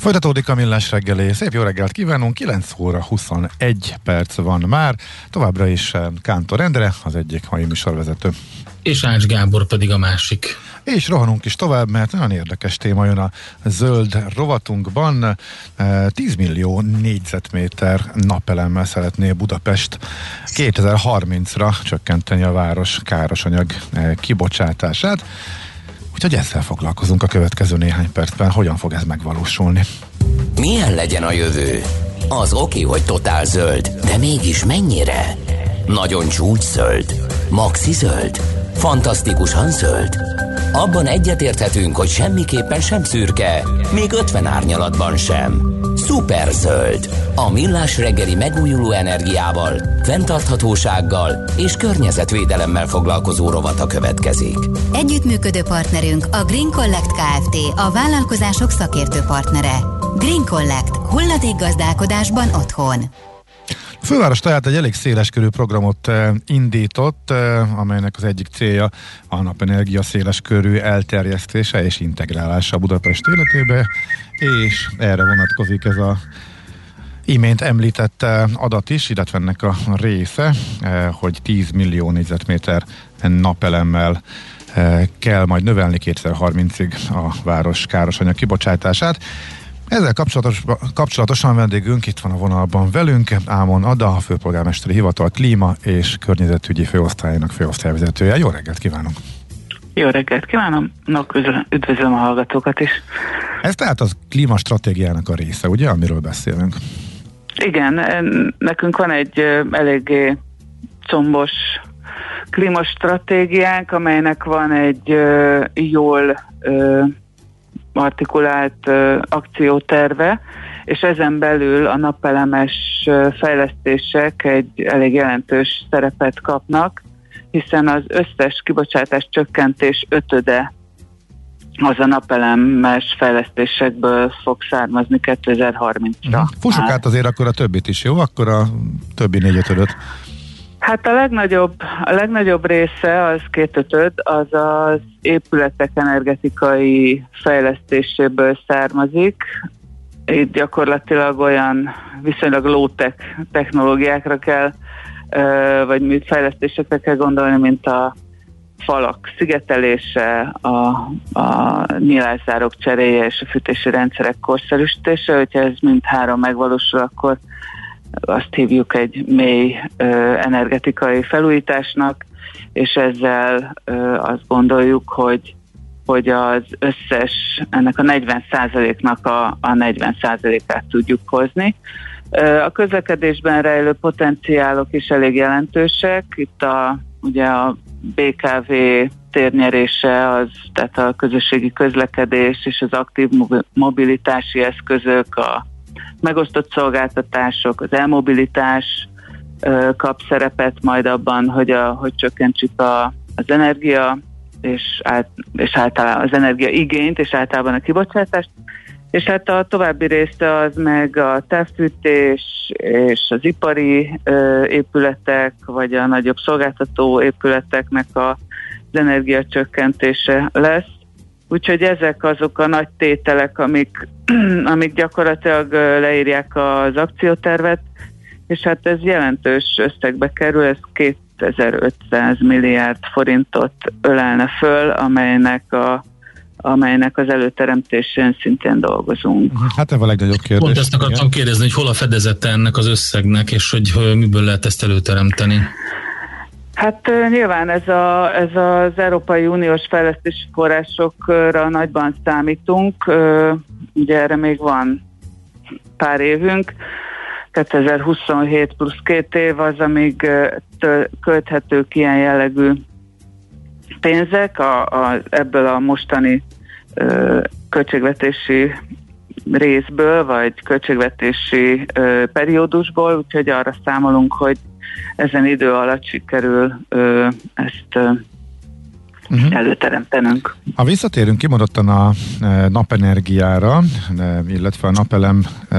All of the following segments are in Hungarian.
Folytatódik a millás reggeli. Szép jó reggelt kívánunk. 9 óra 21 perc van már. Továbbra is eh, Kántor Endre, az egyik mai műsorvezető. És Ács Gábor pedig a másik. És rohanunk is tovább, mert nagyon érdekes téma jön a zöld rovatunkban. 10 eh, millió négyzetméter napelemmel szeretné Budapest 2030-ra csökkenteni a város károsanyag eh, kibocsátását. Úgyhogy ezzel foglalkozunk a következő néhány percben, hogyan fog ez megvalósulni. Milyen legyen a jövő? Az oké, hogy totál zöld, de mégis mennyire? Nagyon csúcs zöld? Maxi zöld? Fantasztikusan zöld? Abban egyetérthetünk, hogy semmiképpen sem szürke, még 50 árnyalatban sem. Szuper zöld. A millás reggeli megújuló energiával, fenntarthatósággal és környezetvédelemmel foglalkozó rovata következik. Együttműködő partnerünk a Green Collect Kft. A vállalkozások szakértő partnere. Green Collect. Hulladék gazdálkodásban otthon. A főváros tehát egy elég széleskörű programot eh, indított, eh, amelynek az egyik célja a napenergia széleskörű elterjesztése és integrálása a Budapest életébe, és erre vonatkozik ez a imént említett eh, adat is, illetve ennek a része, hogy 10 millió négyzetméter napelemmel kell majd növelni 2030-ig a város károsanyag kibocsátását. Ezzel kapcsolatos, kapcsolatosan vendégünk itt van a vonalban velünk, Ámon Ada, a főpolgármesteri hivatal klíma és környezetügyi főosztályának főosztályvezetője. Jó reggelt kívánunk! Jó reggelt kívánom, üdvözlöm a hallgatókat is. Ez tehát az klímastratégiának a része, ugye, amiről beszélünk? Igen, nekünk van egy eléggé combos klímastratégiánk, amelynek van egy jól artikulált akcióterve, és ezen belül a napelemes fejlesztések egy elég jelentős szerepet kapnak, hiszen az összes kibocsátás csökkentés ötöde az a napelemes fejlesztésekből fog származni 2030-ra. Mhm. Fussuk át azért akkor a többit is, jó? Akkor a többi négyötödöt. Hát a legnagyobb, a legnagyobb része, az két ötöd, az az épületek energetikai fejlesztéséből származik. Itt gyakorlatilag olyan viszonylag low-tech technológiákra kell, vagy fejlesztésekre kell gondolni, mint a falak szigetelése, a, a nyilászárok cseréje és a fűtési rendszerek korszerűsítése. Hogyha ez mind három megvalósul, akkor azt hívjuk egy mély ö, energetikai felújításnak, és ezzel ö, azt gondoljuk, hogy hogy az összes, ennek a 40%-nak a, a 40%-át tudjuk hozni. A közlekedésben rejlő potenciálok is elég jelentősek. Itt a, ugye a BKV térnyerése, az, tehát a közösségi közlekedés és az aktív mobilitási eszközök, a megosztott szolgáltatások, az elmobilitás kap szerepet majd abban, hogy, a, hogy csökkentsük a, az energia és, át, és általában az energia igényt, és általában a kibocsátást. És hát a további része az meg a távfűtés és az ipari ö, épületek, vagy a nagyobb szolgáltató épületeknek a, az energiacsökkentése lesz. Úgyhogy ezek azok a nagy tételek, amik, amik gyakorlatilag leírják az akciótervet, és hát ez jelentős összegbe kerül, ez 2500 milliárd forintot ölelne föl, amelynek a amelynek az előteremtésén szintén dolgozunk. Hát ez a legnagyobb kérdés. Pont ezt akartam igen. kérdezni, hogy hol a fedezete ennek az összegnek, és hogy miből lehet ezt előteremteni? Hát nyilván ez, a, ez az Európai Uniós fejlesztési forrásokra nagyban számítunk, ugye erre még van pár évünk, 2027 plusz két év az, amíg költhetők ilyen jellegű pénzek, a, a, ebből a mostani költségvetési részből, vagy költségvetési ö, periódusból, úgyhogy arra számolunk, hogy ezen idő alatt sikerül ö, ezt ö, uh-huh. előteremtenünk. Ha visszatérünk kimondottan a e, napenergiára, e, illetve a napelem e,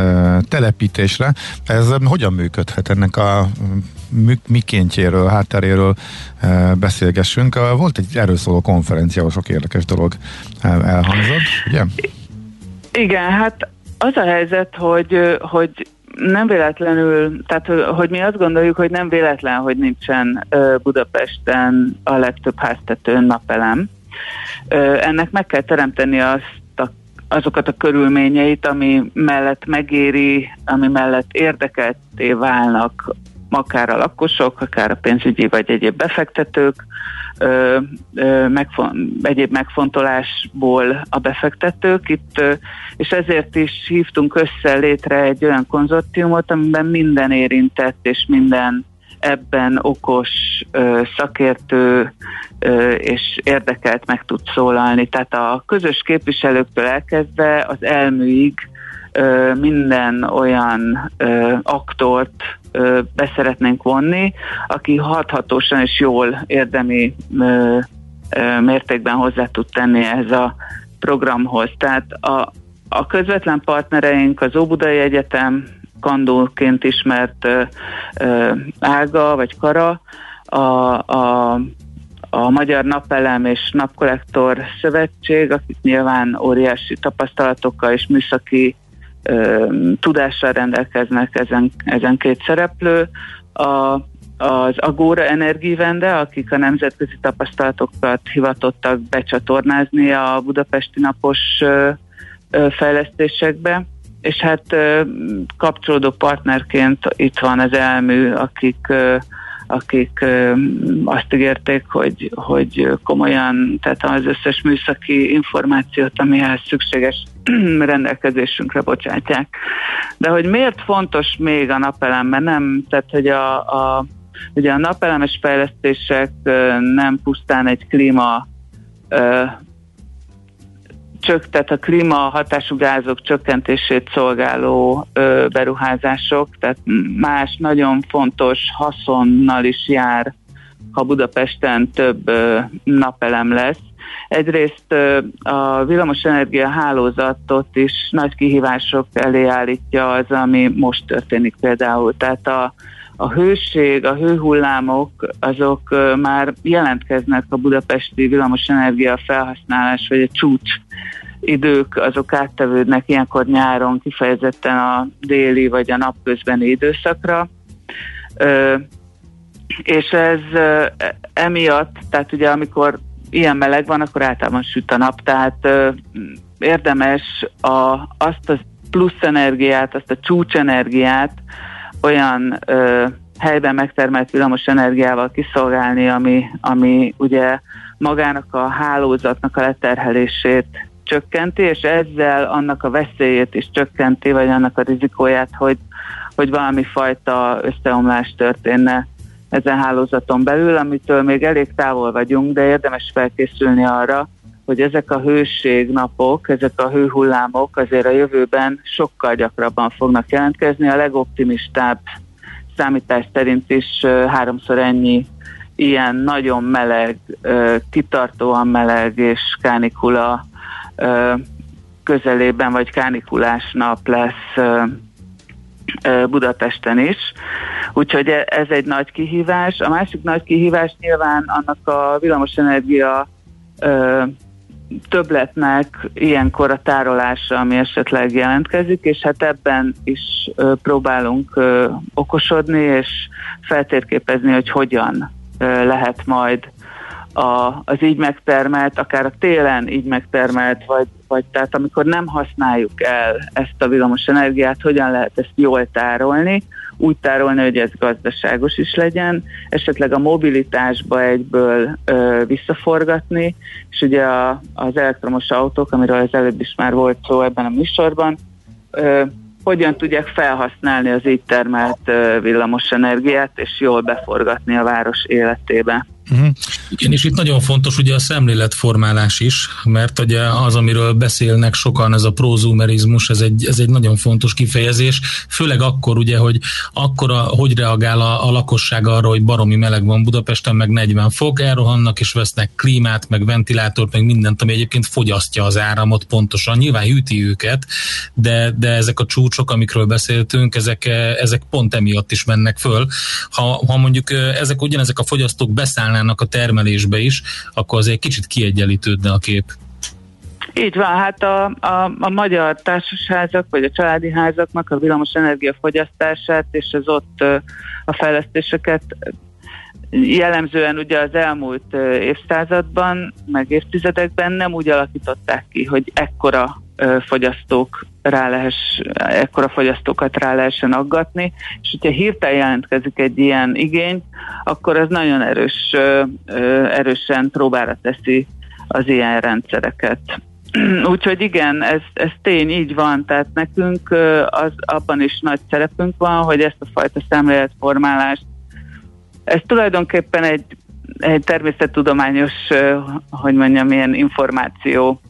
telepítésre, ez hogyan működhet ennek a mikéntjéről, hátteréről beszélgessünk. Volt egy erről szóló konferencia, sok érdekes dolog elhangzott, ugye? Igen, hát az a helyzet, hogy, hogy nem véletlenül, tehát hogy mi azt gondoljuk, hogy nem véletlen, hogy nincsen Budapesten a legtöbb háztetőn napelem. Ennek meg kell teremteni azt a, azokat a körülményeit, ami mellett megéri, ami mellett érdekelté válnak akár a lakosok, akár a pénzügyi vagy egyéb befektetők, ö, ö, megfon- egyéb megfontolásból a befektetők itt, ö, és ezért is hívtunk össze létre egy olyan konzortiumot, amiben minden érintett és minden ebben okos ö, szakértő ö, és érdekelt meg tud szólalni. Tehát a közös képviselőktől elkezdve az elműig minden olyan aktort beszeretnénk vonni, aki hathatósan és jól érdemi mértékben hozzá tud tenni ez a programhoz. Tehát a, a közvetlen partnereink az Óbudai Egyetem, kandóként ismert ö, ö, ága vagy kara, a, a, a Magyar Napelem és Napkollektor Szövetség, akik nyilván óriási tapasztalatokkal és műszaki tudással rendelkeznek ezen, ezen két szereplő. A, az Agóra Energivende, akik a nemzetközi tapasztalatokat hivatottak becsatornázni a budapesti napos fejlesztésekbe, és hát kapcsolódó partnerként itt van az elmű, akik akik azt ígérték, hogy, hogy komolyan, tehát az összes műszaki információt, amihez szükséges rendelkezésünkre bocsátják. De hogy miért fontos még a napelem, mert nem, tehát hogy a, a Ugye a napelemes fejlesztések nem pusztán egy klíma csök, a klíma hatású gázok csökkentését szolgáló ö, beruházások, tehát más nagyon fontos haszonnal is jár, ha Budapesten több ö, napelem lesz. Egyrészt ö, a villamosenergia hálózatot is nagy kihívások elé állítja az, ami most történik például. Tehát a, a hőség, a hőhullámok, azok már jelentkeznek a budapesti villamosenergia felhasználás, vagy a csúcs idők, azok áttevődnek ilyenkor nyáron kifejezetten a déli vagy a napközbeni időszakra. És ez emiatt, tehát ugye amikor ilyen meleg van, akkor általában süt a nap, tehát érdemes a, azt a plusz energiát, azt a csúcsenergiát olyan ö, helyben megtermelt villamos energiával kiszolgálni, ami, ami ugye magának a hálózatnak a leterhelését csökkenti, és ezzel annak a veszélyét is csökkenti, vagy annak a rizikóját, hogy, hogy valami fajta összeomlás történne ezen hálózaton belül, amitől még elég távol vagyunk, de érdemes felkészülni arra, hogy ezek a hőségnapok, ezek a hőhullámok azért a jövőben sokkal gyakrabban fognak jelentkezni. A legoptimistább számítás szerint is háromszor ennyi ilyen nagyon meleg, kitartóan meleg és kánikula közelében, vagy kánikulás nap lesz Budapesten is. Úgyhogy e, ez egy nagy kihívás. A másik nagy kihívás nyilván annak a villamosenergia többletnek ilyenkor a tárolása, ami esetleg jelentkezik, és hát ebben is próbálunk okosodni, és feltérképezni, hogy hogyan lehet majd a, az így megtermelt, akár a télen így megtermelt, vagy, vagy tehát amikor nem használjuk el ezt a villamos energiát, hogyan lehet ezt jól tárolni, úgy tárolni, hogy ez gazdaságos is legyen, esetleg a mobilitásba egyből ö, visszaforgatni, és ugye a, az elektromos autók, amiről az előbb is már volt szó ebben a műsorban, ö, hogyan tudják felhasználni az így termelt villamos energiát, és jól beforgatni a város életébe. Uh-huh. Igen, és itt nagyon fontos ugye a szemléletformálás is, mert ugye az, amiről beszélnek sokan, ez a prozumerizmus, ez egy, ez egy nagyon fontos kifejezés, főleg akkor ugye, hogy akkor a, hogy reagál a, a lakosság arra, hogy baromi meleg van Budapesten, meg 40 fok, elrohannak és vesznek klímát, meg ventilátort, meg mindent, ami egyébként fogyasztja az áramot pontosan, nyilván hűti őket, de, de ezek a csúcsok, amikről beszéltünk, ezek, ezek pont emiatt is mennek föl. Ha, ha mondjuk ezek ugyanezek a fogyasztók beszállnának a termelésbe is, akkor azért kicsit kiegyenlítődne a kép. Így van, hát a, a, a magyar társasházak vagy a családi házaknak a villamos energiafogyasztását és az ott a fejlesztéseket jellemzően ugye az elmúlt évszázadban, meg évtizedekben nem úgy alakították ki, hogy ekkora fogyasztók rá lehess, ekkora fogyasztókat rá lehessen aggatni, és hogyha hirtelen jelentkezik egy ilyen igény, akkor ez nagyon erős, erősen próbára teszi az ilyen rendszereket. Úgyhogy igen, ez, ez tény, így van, tehát nekünk az, abban is nagy szerepünk van, hogy ezt a fajta szemléletformálást, ez tulajdonképpen egy, egy természettudományos, hogy mondjam, ilyen információ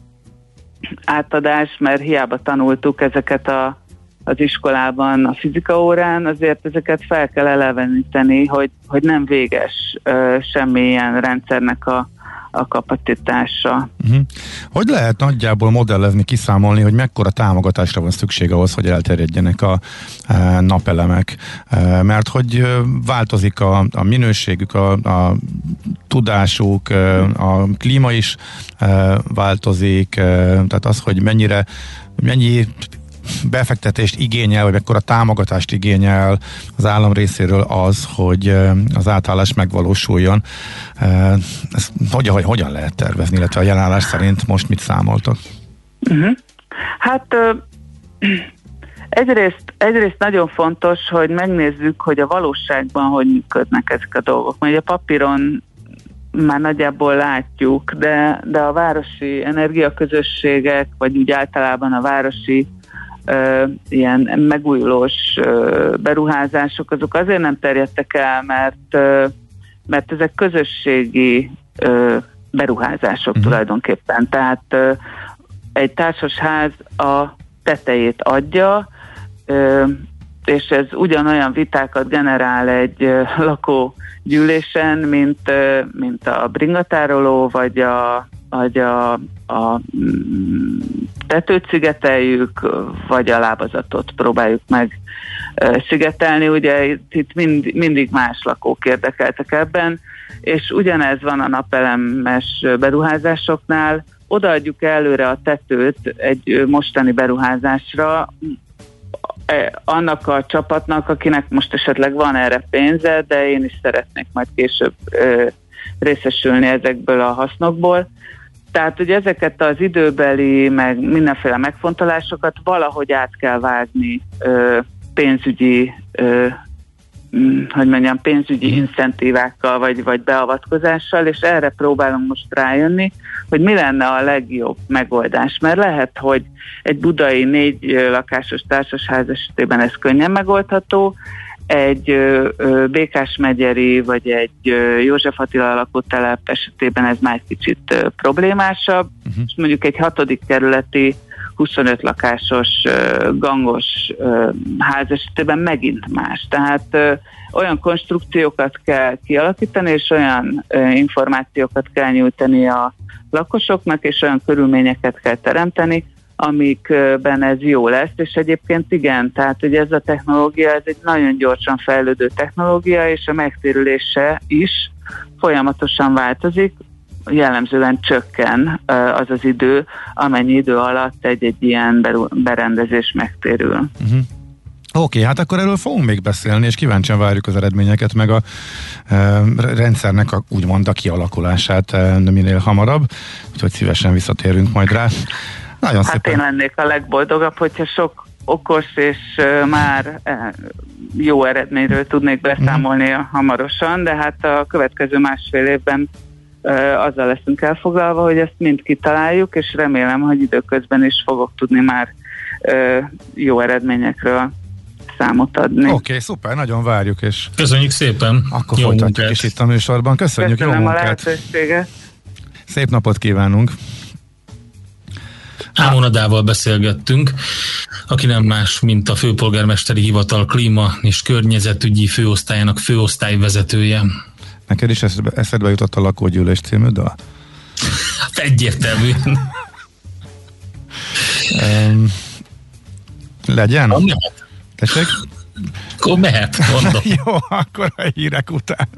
átadás, mert hiába tanultuk ezeket a, az iskolában, a fizika órán, azért ezeket fel kell eleveníteni, hogy, hogy nem véges ö, semmilyen rendszernek a, a kapacitása. Uh-huh. Hogy lehet nagyjából modellezni, kiszámolni, hogy mekkora támogatásra van szükség ahhoz, hogy elterjedjenek a e, napelemek? E, mert hogy változik a, a minőségük, a, a tudásuk, a klíma is e, változik, e, tehát az, hogy mennyire mennyi befektetést igényel, vagy mekkora támogatást igényel az állam részéről az, hogy az átállás megvalósuljon. Ezt hogyan, hogy hogyan lehet tervezni, illetve a jelenlás szerint most mit számoltok? Uh-huh. Hát egyrészt, egyrészt nagyon fontos, hogy megnézzük, hogy a valóságban hogy működnek ezek a dolgok. Mert a papíron már nagyjából látjuk, de, de a városi energiaközösségek, vagy úgy általában a városi ilyen megújulós beruházások, azok azért nem terjedtek el, mert, mert ezek közösségi beruházások uh-huh. tulajdonképpen. Tehát egy társasház a tetejét adja, és ez ugyanolyan vitákat generál egy lakógyűlésen, mint, mint a bringatároló, vagy a, vagy a, a mm, tetőt szigeteljük, vagy a lábazatot próbáljuk meg szigetelni. Ugye itt mind, mindig más lakók érdekeltek ebben, és ugyanez van a napelemes beruházásoknál. Odaadjuk előre a tetőt egy mostani beruházásra, e, annak a csapatnak, akinek most esetleg van erre pénze, de én is szeretnék majd később részesülni ezekből a hasznokból. Tehát, hogy ezeket az időbeli, meg mindenféle megfontolásokat valahogy át kell vágni ö, pénzügyi, ö, mm, hogy mondjam, pénzügyi mhm. incentívákkal, vagy, vagy beavatkozással, és erre próbálunk most rájönni, hogy mi lenne a legjobb megoldás. Mert lehet, hogy egy budai négy lakásos társasház esetében ez könnyen megoldható, egy Békás megyeri vagy egy József Attila lakótelep esetében ez már egy kicsit problémásabb, uh-huh. és mondjuk egy hatodik kerületi 25 lakásos gangos ház esetében megint más. Tehát olyan konstrukciókat kell kialakítani, és olyan információkat kell nyújtani a lakosoknak, és olyan körülményeket kell teremteni, amikben ez jó lesz, és egyébként igen, tehát hogy ez a technológia, ez egy nagyon gyorsan fejlődő technológia, és a megtérülése is folyamatosan változik, jellemzően csökken az az idő, amennyi idő alatt egy-egy ilyen berendezés megtérül. Uh-huh. Oké, okay, hát akkor erről fogunk még beszélni, és kíváncsian várjuk az eredményeket, meg a e, rendszernek a, úgymond a kialakulását e, minél hamarabb, úgyhogy szívesen visszatérünk majd rá. Nagyon hát szépen. én lennék a legboldogabb, hogyha sok okos és uh, már uh, jó eredményről tudnék beszámolni mm. hamarosan, de hát a következő másfél évben uh, azzal leszünk elfoglalva, hogy ezt mind kitaláljuk, és remélem, hogy időközben is fogok tudni már uh, jó eredményekről számot adni. Oké, okay, szuper, nagyon várjuk, és Köszönjük szépen. Akkor jó folytatjuk munkát. is itt a műsorban. Köszönjük, Köszönöm jó munkát. a Szép napot kívánunk. Ámonadával beszélgettünk, aki nem más, mint a főpolgármesteri hivatal klíma és környezetügyi főosztályának főosztályvezetője. Neked is eszedbe, jutott a lakógyűlés című dal? Hát egyértelműen. um, legyen? Ha mehet. Tessék? Akkor mehet, mondom. Jó, akkor a hírek után.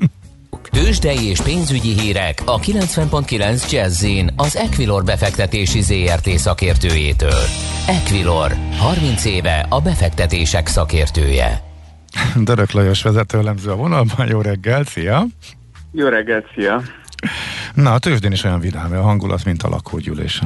Tőzsdei és pénzügyi hírek a 90.9 jazz az Equilor befektetési ZRT szakértőjétől. Equilor, 30 éve a befektetések szakértője. Dörök Lajos vezetőlemző a vonalban, jó reggel, szia! Jó reggel, szia! Na, a tőzsdén is olyan vidám a hangulat, mint a lakógyűlés.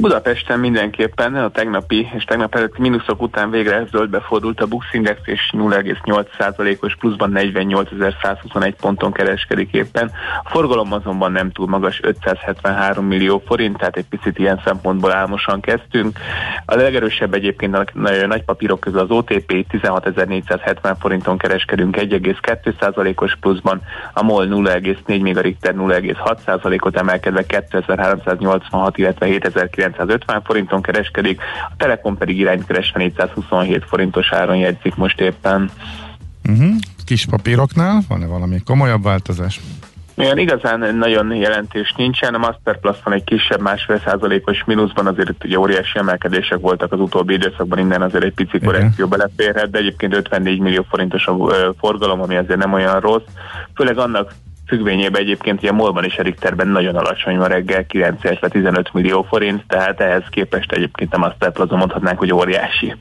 Budapesten mindenképpen a tegnapi és tegnap előtti mínuszok után végre zöldbe fordult a Bux Index, és 0,8%-os pluszban 48.121 ponton kereskedik éppen. A forgalom azonban nem túl magas, 573 millió forint, tehát egy picit ilyen szempontból álmosan kezdtünk. A legerősebb egyébként a nagy papírok közül az OTP 16.470 forinton kereskedünk 1,2%-os pluszban, a MOL 0,4, még a Richter 0,6%-ot emelkedve 2386, illetve 7900 950 forinton kereskedik, a Telekom pedig iránykeresve 427 forintos áron jegyzik most éppen. Uh-huh. Kis papíroknál van-e valami komolyabb változás? Olyan igazán nagyon jelentés nincsen, a Masterplus van egy kisebb másfél százalékos mínuszban, azért ugye óriási emelkedések voltak az utóbbi időszakban, innen azért egy pici korrekció beleférhet, de egyébként 54 millió forintos a forgalom, ami azért nem olyan rossz, főleg annak függvényében egyébként ugye Molban és Erikterben nagyon alacsony van reggel, 9 15 millió forint, tehát ehhez képest egyébként a Masterplaza mondhatnánk, hogy óriási.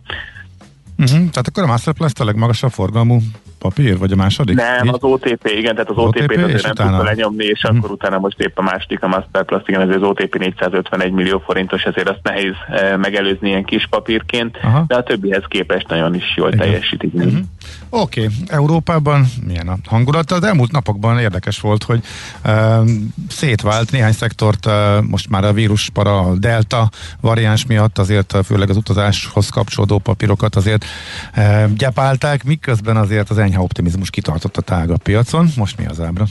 Uh-huh. Tehát akkor a Masterplast a legmagasabb forgalmú papír, vagy a második? Nem, Így? az OTP, igen, tehát az, az OTP-t OTP azért nem utána... tudta lenyomni, és uh-huh. akkor utána most épp a második, a Masterplast, igen, ezért az OTP 451 millió forintos, ezért azt nehéz e, megelőzni ilyen kis papírként, Aha. de a többihez képest nagyon is jól igen. teljesítik. Uh-huh. Oké, okay. Európában milyen a hangulat? Az elmúlt napokban érdekes volt, hogy uh, szétvált néhány szektort, uh, most már a víruspara, a delta variáns miatt azért uh, főleg az utazáshoz kapcsolódó papírokat azért uh, gyepálták, miközben azért az enyhe optimizmus kitartott a tágabb piacon. Most mi az ábra?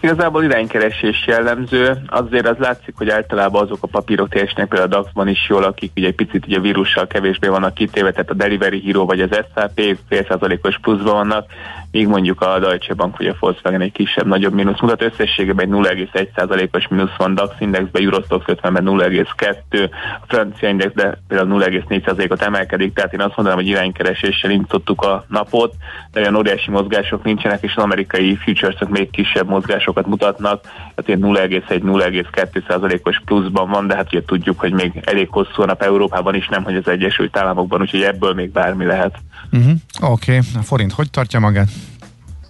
Igazából iránykeresés jellemző, azért az látszik, hogy általában azok a papírok teljesnek például a DAX-ban is jól, akik ugye egy picit ugye vírussal kevésbé vannak kitéve, tehát a Delivery Hero vagy az SAP fél százalékos pluszban vannak, míg mondjuk a Deutsche Bank vagy a Volkswagen egy kisebb, nagyobb mínusz mutat. Összességében egy 0,1%-os mínusz van DAX indexben, Eurostox 50-ben 0,2, a francia indexben például 0,4%-ot emelkedik, tehát én azt mondanám, hogy iránykereséssel indítottuk a napot, de olyan óriási mozgások nincsenek, és az amerikai futures még kisebb mozgásokat mutatnak, tehát 0,1-0,2%-os pluszban van, de hát ugye tudjuk, hogy még elég hosszú a nap Európában is, nem hogy az Egyesült Államokban, úgyhogy ebből még bármi lehet. Uh-huh. Oké, okay. a forint hogy tartja magát?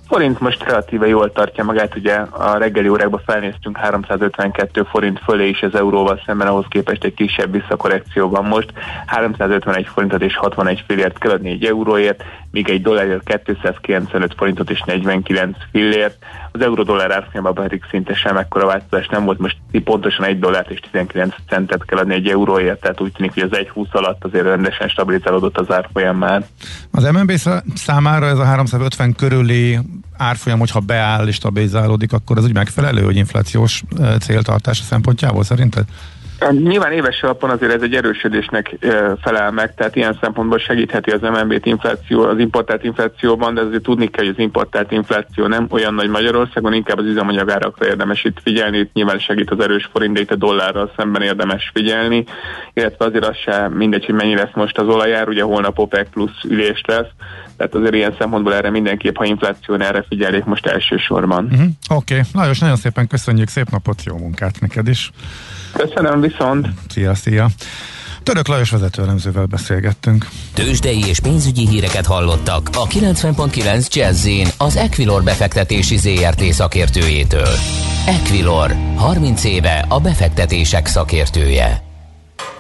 Forint most relatíve jól tartja magát, ugye a reggeli órákban felnéztünk 352 forint fölé is az euróval szemben, ahhoz képest egy kisebb visszakorrekcióban most. 351 forintot és 61 fillért kell adni egy euróért, míg egy dollárért 295 forintot és 49 fillért. Az euró-dollár árfolyamában pedig szinte sem ekkora változás nem volt, most pontosan egy dollárt és 19 centet kell adni egy euróért, tehát úgy tűnik, hogy az 1,20 alatt azért rendesen stabilizálódott az árfolyam már. Az MNB számára ez a 350 körüli árfolyam, hogyha beáll és stabilizálódik, akkor ez úgy megfelelő, hogy inflációs céltartása szempontjából szerinted? Nyilván éves alapon azért ez egy erősödésnek felel meg, tehát ilyen szempontból segítheti az MNB-t infláció, az importált inflációban, de azért tudni kell, hogy az importált infláció nem olyan nagy Magyarországon, inkább az üzemanyagárakra érdemes itt figyelni, itt nyilván segít az erős forint, de itt a dollárral szemben érdemes figyelni, illetve azért az sem mindegy, hogy mennyi lesz most az olajár, ugye holnap OPEC plusz ülés lesz, tehát azért ilyen szempontból erre mindenképp, ha infláció erre figyelik most elsősorban. Uh-huh. Oké, okay. Nagyon szépen köszönjük, szép napot, jó munkát neked is! Köszönöm, viszont. Szia, szia. Török Lajos vezetőelemzővel beszélgettünk. Tőzsdei és pénzügyi híreket hallottak a 90.9 jazz az Equilor befektetési ZRT szakértőjétől. Equilor, 30 éve a befektetések szakértője.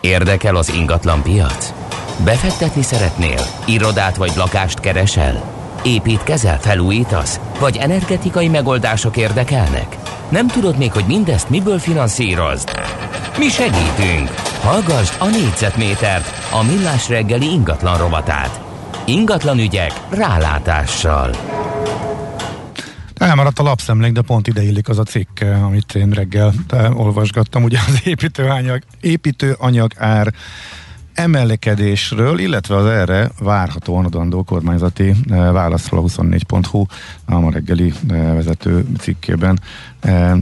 Érdekel az ingatlan piac? Befektetni szeretnél? Irodát vagy lakást keresel? Építkezel, felújítasz? Vagy energetikai megoldások érdekelnek? Nem tudod még, hogy mindezt miből finanszírozd? Mi segítünk! Hallgassd a négyzetmétert, a millás reggeli ingatlan rovatát. Ingatlan ügyek rálátással. Elmaradt a lapszemlék, de pont ide illik az a cikk, amit én reggel olvasgattam, ugye az építőanyag, építőanyag ár emelkedésről, illetve az erre várhatóan adandó kormányzati eh, válaszról a 24.hu a ma reggeli vezető cikkében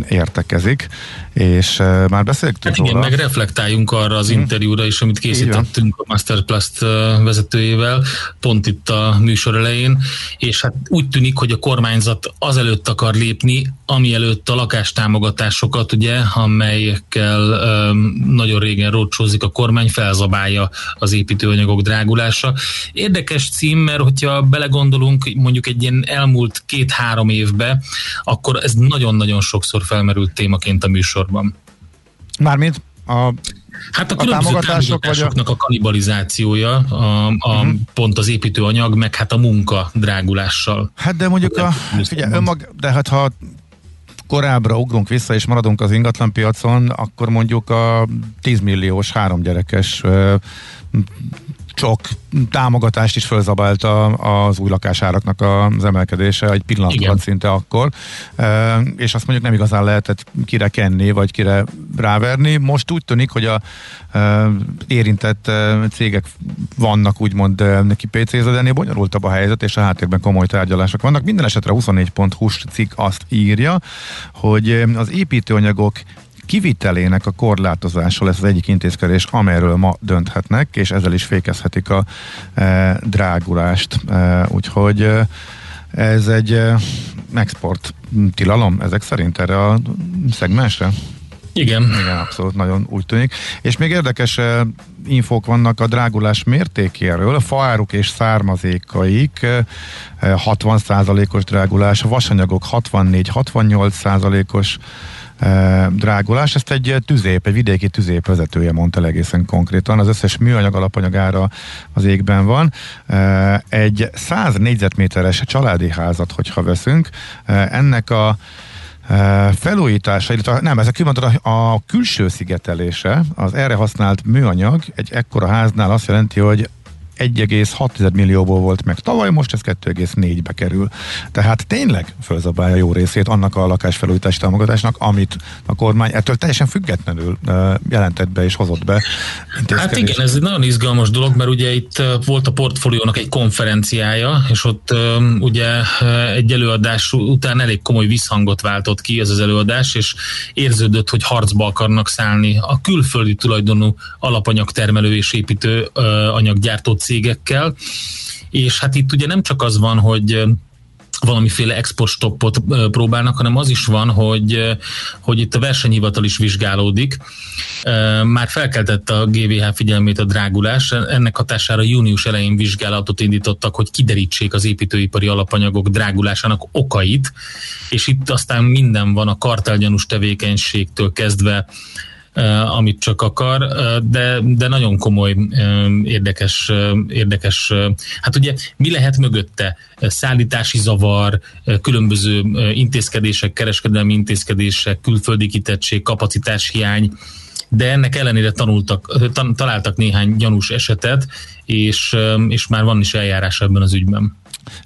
értekezik, és már beszéltünk hát igen, meg reflektáljunk arra az hmm. interjúra is, amit készítettünk a Masterplast vezetőjével, pont itt a műsor elején, és hát úgy tűnik, hogy a kormányzat azelőtt akar lépni, ami előtt a lakástámogatásokat, ugye, amelyekkel nagyon régen rócsózik a kormány, felzabálja az építőanyagok drágulása. Érdekes cím, mert hogyha belegondolunk mondjuk egy ilyen elmúlt két-három évbe, akkor ez nagyon-nagyon sokszor felmerült témaként a műsorban. Mármint a Hát a, a támogatások vagy a... a kanibalizációja, a, a uh-huh. pont az építőanyag, meg hát a munka drágulással. Hát de mondjuk a, figyelj, önmag, de hát ha korábbra ugrunk vissza és maradunk az ingatlanpiacon, akkor mondjuk a 10 milliós, három csak támogatást is fölzabálta az új lakásáraknak az emelkedése egy pillanat szinte akkor, és azt mondjuk nem igazán lehetett kire kenni, vagy kire ráverni. Most úgy tűnik, hogy a érintett cégek vannak úgymond neki pc de ennél bonyolultabb a helyzet, és a háttérben komoly tárgyalások vannak. Minden esetre 24.hu cikk azt írja, hogy az építőanyagok kivitelének a korlátozása lesz az egyik intézkedés, amelyről ma dönthetnek, és ezzel is fékezhetik a e, drágulást. E, úgyhogy e, ez egy e, export tilalom ezek szerint erre a szegmensre? Igen. Igen, abszolút nagyon úgy tűnik. És még érdekes e, infók vannak a drágulás mértékéről. A faáruk és származékaik 60%-os e, drágulás, a vasanyagok 64-68%-os drágulás. Ezt egy tüzép, egy vidéki tüzép vezetője mondta egészen konkrétan. Az összes műanyag alapanyagára az égben van. Egy 100 négyzetméteres családi házat, hogyha veszünk, ennek a felújítása, illetve nem, ez a, a külső szigetelése, az erre használt műanyag egy ekkora háznál azt jelenti, hogy 1,6 millióból volt meg tavaly, most ez 2,4-be kerül. Tehát tényleg fölzabálja jó részét annak a lakásfelújítási támogatásnak, amit a kormány ettől teljesen függetlenül jelentett be és hozott be. Hát igen, ez egy nagyon izgalmas dolog, mert ugye itt volt a portfóliónak egy konferenciája, és ott ugye egy előadás után elég komoly visszhangot váltott ki ez az előadás, és érződött, hogy harcba akarnak szállni a külföldi tulajdonú alapanyagtermelő és építő anyaggyártó cégekkel, és hát itt ugye nem csak az van, hogy valamiféle exportstoppot próbálnak, hanem az is van, hogy, hogy itt a versenyhivatal is vizsgálódik. Már felkeltette a GVH figyelmét a drágulás, ennek hatására június elején vizsgálatot indítottak, hogy kiderítsék az építőipari alapanyagok drágulásának okait, és itt aztán minden van a kartelgyanús tevékenységtől kezdve amit csak akar, de, de nagyon komoly, érdekes, érdekes, hát ugye mi lehet mögötte? Szállítási zavar, különböző intézkedések, kereskedelmi intézkedések, külföldi kitettség, kapacitáshiány, de ennek ellenére tanultak, találtak néhány gyanús esetet, és, és már van is eljárás ebben az ügyben.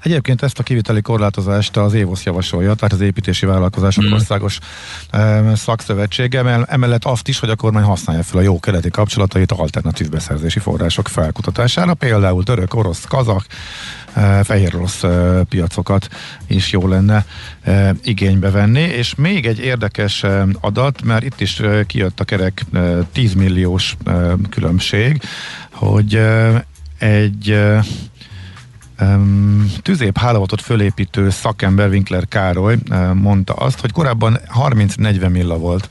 Egyébként ezt a kiviteli korlátozást az ÉVOSZ javasolja, tehát az Építési Vállalkozások mm. Országos e, Szakszövetsége, emellett azt is, hogy a kormány használja fel a jó keleti kapcsolatait alternatív beszerzési források felkutatására, például török, orosz, kazak, e, fehér orosz piacokat is jó lenne igénybe venni, és még egy érdekes adat, mert itt is kijött a kerek e, 10 milliós különbség, hogy egy Um, tüzép hálózatot fölépítő szakember Winkler Károly mondta azt, hogy korábban 30-40 milla volt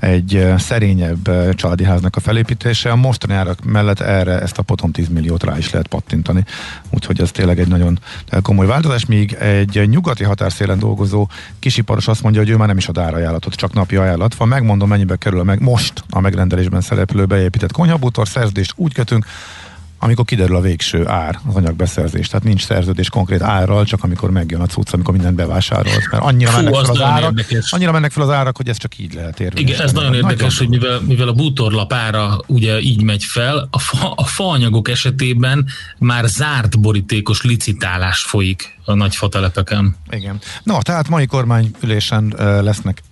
egy szerényebb családi háznak a felépítése, a mostani árak mellett erre ezt a potom 10 milliót rá is lehet pattintani. Úgyhogy ez tényleg egy nagyon komoly változás, míg egy nyugati határszélen dolgozó kisiparos azt mondja, hogy ő már nem is ad árajánlatot, csak napi ajánlat van. Megmondom, mennyibe kerül a meg most a megrendelésben szereplő beépített konyhabútor, szerződést úgy kötünk, amikor kiderül a végső ár, az anyagbeszerzés. Tehát nincs szerződés konkrét árral, csak amikor megjön a cucc, amikor mindent bevásárolsz. Mert annyira, Fú, mennek, fel az árak, annyira mennek fel az árak, hogy ez csak így lehet érni. Igen, ez nagyon érdekes, nagyon... hogy mivel, mivel a bútorlap ára ugye így megy fel, a, fa, a faanyagok esetében már zárt borítékos licitálás folyik a nagy fatelepeken. Igen. No, tehát mai kormányülésen lesznek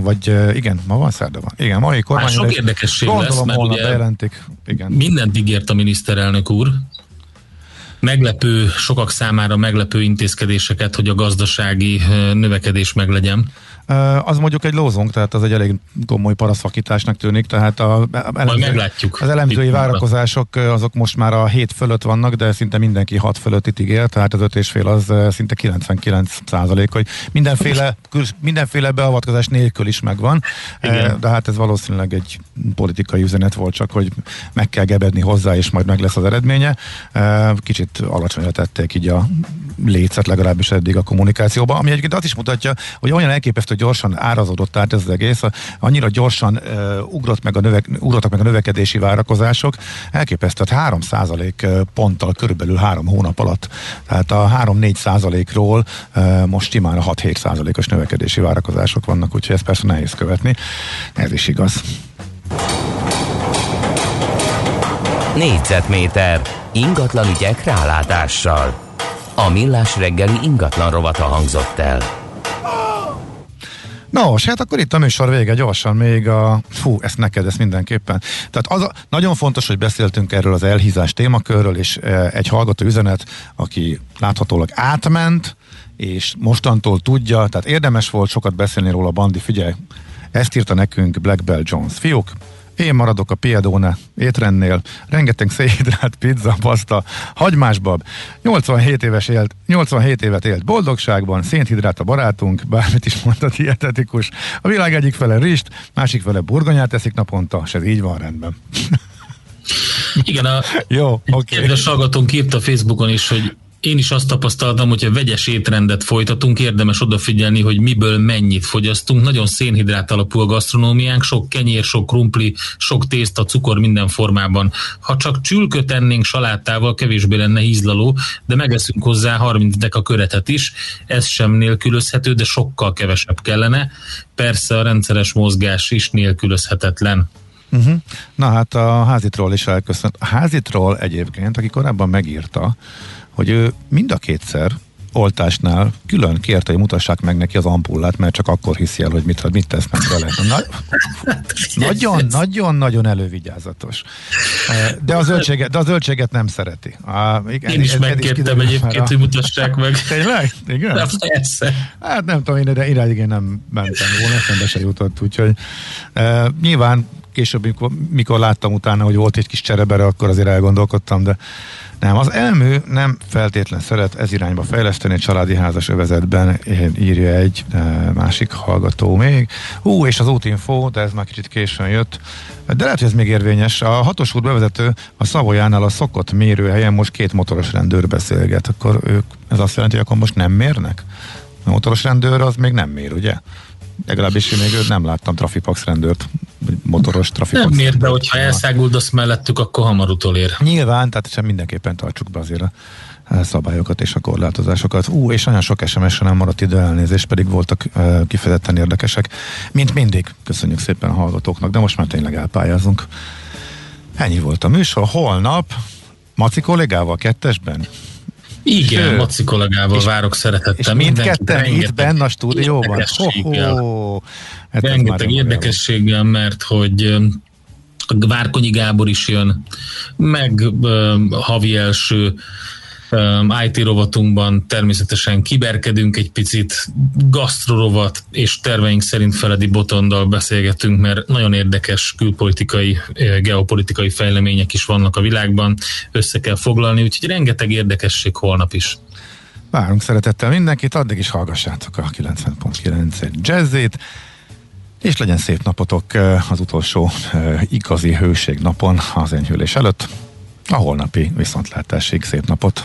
vagy uh, igen, ma van szerda van. Igen, mai kormány. sok érdekesség lesz, mert ugye bejelentik. Igen. mindent ígért a miniszterelnök úr, meglepő, sokak számára meglepő intézkedéseket, hogy a gazdasági növekedés meglegyen. Az mondjuk egy lózunk, tehát az egy elég komoly paraszfakításnak tűnik, tehát a, elemző, meglátjuk. az elemzői várakozások azok most már a 7 fölött vannak, de szinte mindenki 6 fölött itt ígér, tehát az 5,5 az szinte 99 százalék, hogy mindenféle, mindenféle beavatkozás nélkül is megvan, Igen. de hát ez valószínűleg egy politikai üzenet volt csak, hogy meg kell gebedni hozzá, és majd meg lesz az eredménye. Kicsit alacsonyra tették így a lécet legalábbis eddig a kommunikációban, ami egyébként azt is mutatja, hogy olyan elképesztő gyorsan árazódott át ez az egész, annyira gyorsan uh, ugrott meg a növek, ugrottak meg a növekedési várakozások, elképesztő, tehát 3 százalék ponttal körülbelül három hónap alatt. Tehát a 3-4 százalékról uh, most simán a 6-7 százalékos növekedési várakozások vannak, úgyhogy ez persze nehéz követni. Ez is igaz. Négyzetméter ingatlan ügyek rálátással. A millás reggeli ingatlan rovata hangzott el. Nos, hát akkor itt a műsor vége, gyorsan még a... Fú, ezt neked, ezt mindenképpen. Tehát az a, nagyon fontos, hogy beszéltünk erről az elhízás témakörről, és e, egy hallgató üzenet, aki láthatólag átment, és mostantól tudja, tehát érdemes volt sokat beszélni róla, Bandi, figyelj, ezt írta nekünk Black Bell Jones. Fiúk, én maradok a Piedone étrendnél, rengeteg szénhidrát, pizza, paszta, hagymásbab. 87, éves élt, 87 évet élt boldogságban, szénhidrát a barátunk, bármit is mondta, dietetikus. A világ egyik fele rist, másik fele burgonyát eszik naponta, és ez így van rendben. Igen, a Jó, okay. kedves hallgatónk írta Facebookon is, hogy én is azt tapasztaltam, hogy ha vegyes étrendet folytatunk, érdemes odafigyelni, hogy miből mennyit fogyasztunk. Nagyon szénhidrát alapú a gasztronómiánk, sok kenyér, sok krumpli, sok tészta, cukor minden formában. Ha csak csülköt ennénk salátával, kevésbé lenne ízlaló, de megeszünk hozzá 30 deka köretet is. Ez sem nélkülözhető, de sokkal kevesebb kellene. Persze a rendszeres mozgás is nélkülözhetetlen. Uh-huh. Na hát a házitról is elköszönt. A házitról egyébként, aki korábban megírta, hogy ő mind a kétszer oltásnál külön kérte, hogy mutassák meg neki az ampullát, mert csak akkor hiszi el, hogy mit, mit tesznek vele. Na, nagyon, nagyon, nagyon elővigyázatos. De a zöldséget, de a zöldséget nem szereti. A, igen, én is megkértem egyébként, a... hogy mutassák meg. Tényleg? Igen? Na, persze. Hát nem tudom, én de iráig én nem mentem volna, eszembe se jutott, úgyhogy uh, nyilván később, mikor, mikor láttam utána, hogy volt egy kis cserebere, akkor azért elgondolkodtam, de nem, az elmű nem feltétlen szeret ez irányba fejleszteni, családi házas övezetben írja egy másik hallgató még. Hú, és az útinfo, de ez már kicsit későn jött. De lehet, hogy ez még érvényes. A hatos út bevezető a Szavolyánál a szokott mérőhelyen most két motoros rendőr beszélget. Akkor ők, ez azt jelenti, hogy akkor most nem mérnek? A motoros rendőr az még nem mér, ugye? Legalábbis én még nem láttam Trafipax rendőrt, motoros Trafipax Nem miért, de hogyha elszáguldasz mellettük, akkor hamar utolér. Nyilván, tehát sem mindenképpen tartsuk be azért a szabályokat és a korlátozásokat. Ú, és nagyon sok sms nem maradt idő elnézést, pedig voltak uh, kifejezetten érdekesek. Mint mindig, köszönjük szépen a hallgatóknak, de most már tényleg elpályázunk. Ennyi volt a műsor. Holnap Maci kollégával kettesben igen, Sőt, Maci kollégával várok szeretettel. És mindketten itt benne a stúdióban? Ho-ho, hát rengeteg érdekességgel, mert hogy Várkonyi Gábor is jön, meg uh, havi első IT rovatunkban természetesen kiberkedünk egy picit, gasztrorovat és terveink szerint Feledi Botondal beszélgetünk, mert nagyon érdekes külpolitikai, geopolitikai fejlemények is vannak a világban, össze kell foglalni, úgyhogy rengeteg érdekesség holnap is. Várunk szeretettel mindenkit, addig is hallgassátok a 90.9 jazzét, és legyen szép napotok az utolsó igazi hőség napon az enyhülés előtt. A holnapi viszontlátásig szép napot!